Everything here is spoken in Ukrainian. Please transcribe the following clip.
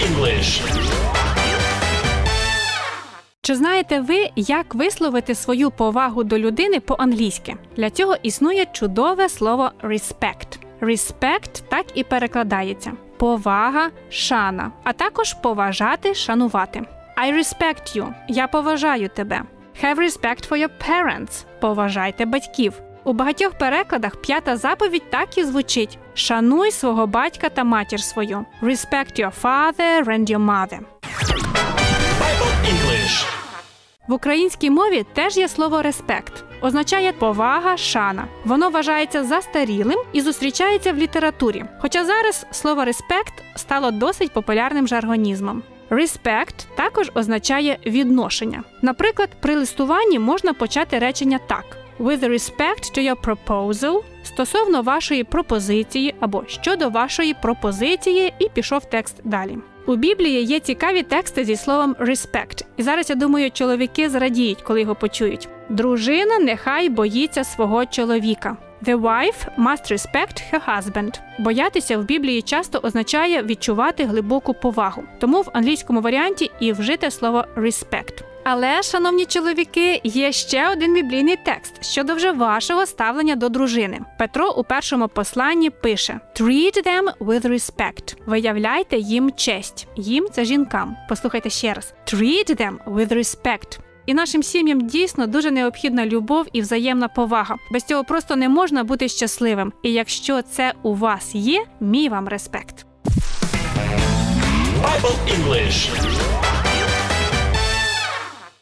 English. Чи знаєте ви, як висловити свою повагу до людини по-англійськи? Для цього існує чудове слово respect. Respect так і перекладається: повага, шана, а також поважати, шанувати. I respect you. Я поважаю тебе. Have respect for your parents. Поважайте батьків. У багатьох перекладах п'ята заповідь так і звучить: Шануй свого батька та матір свою. Respect your father and your mother. Bible English. В українській мові теж є слово респект. Означає повага, шана. Воно вважається застарілим і зустрічається в літературі. Хоча зараз слово респект стало досить популярним жаргонізмом. Респект також означає відношення. Наприклад, при листуванні можна почати речення так: With respect to your proposal стосовно вашої пропозиції або щодо вашої пропозиції, і пішов текст далі. У Біблії є цікаві тексти зі словом respect. І зараз я думаю, чоловіки зрадіють, коли його почують. Дружина нехай боїться свого чоловіка. The wife must respect her husband. Боятися в Біблії часто означає відчувати глибоку повагу. Тому в англійському варіанті і вжите слово respect. Але, шановні чоловіки, є ще один біблійний текст щодо вже вашого ставлення до дружини. Петро у першому посланні пише: Treat them with respect. Виявляйте їм честь. Їм це жінкам. Послухайте ще раз: Treat them with respect. І нашим сім'ям дійсно дуже необхідна любов і взаємна повага. Без цього просто не можна бути щасливим. І якщо це у вас є, мій вам респект. Bible English.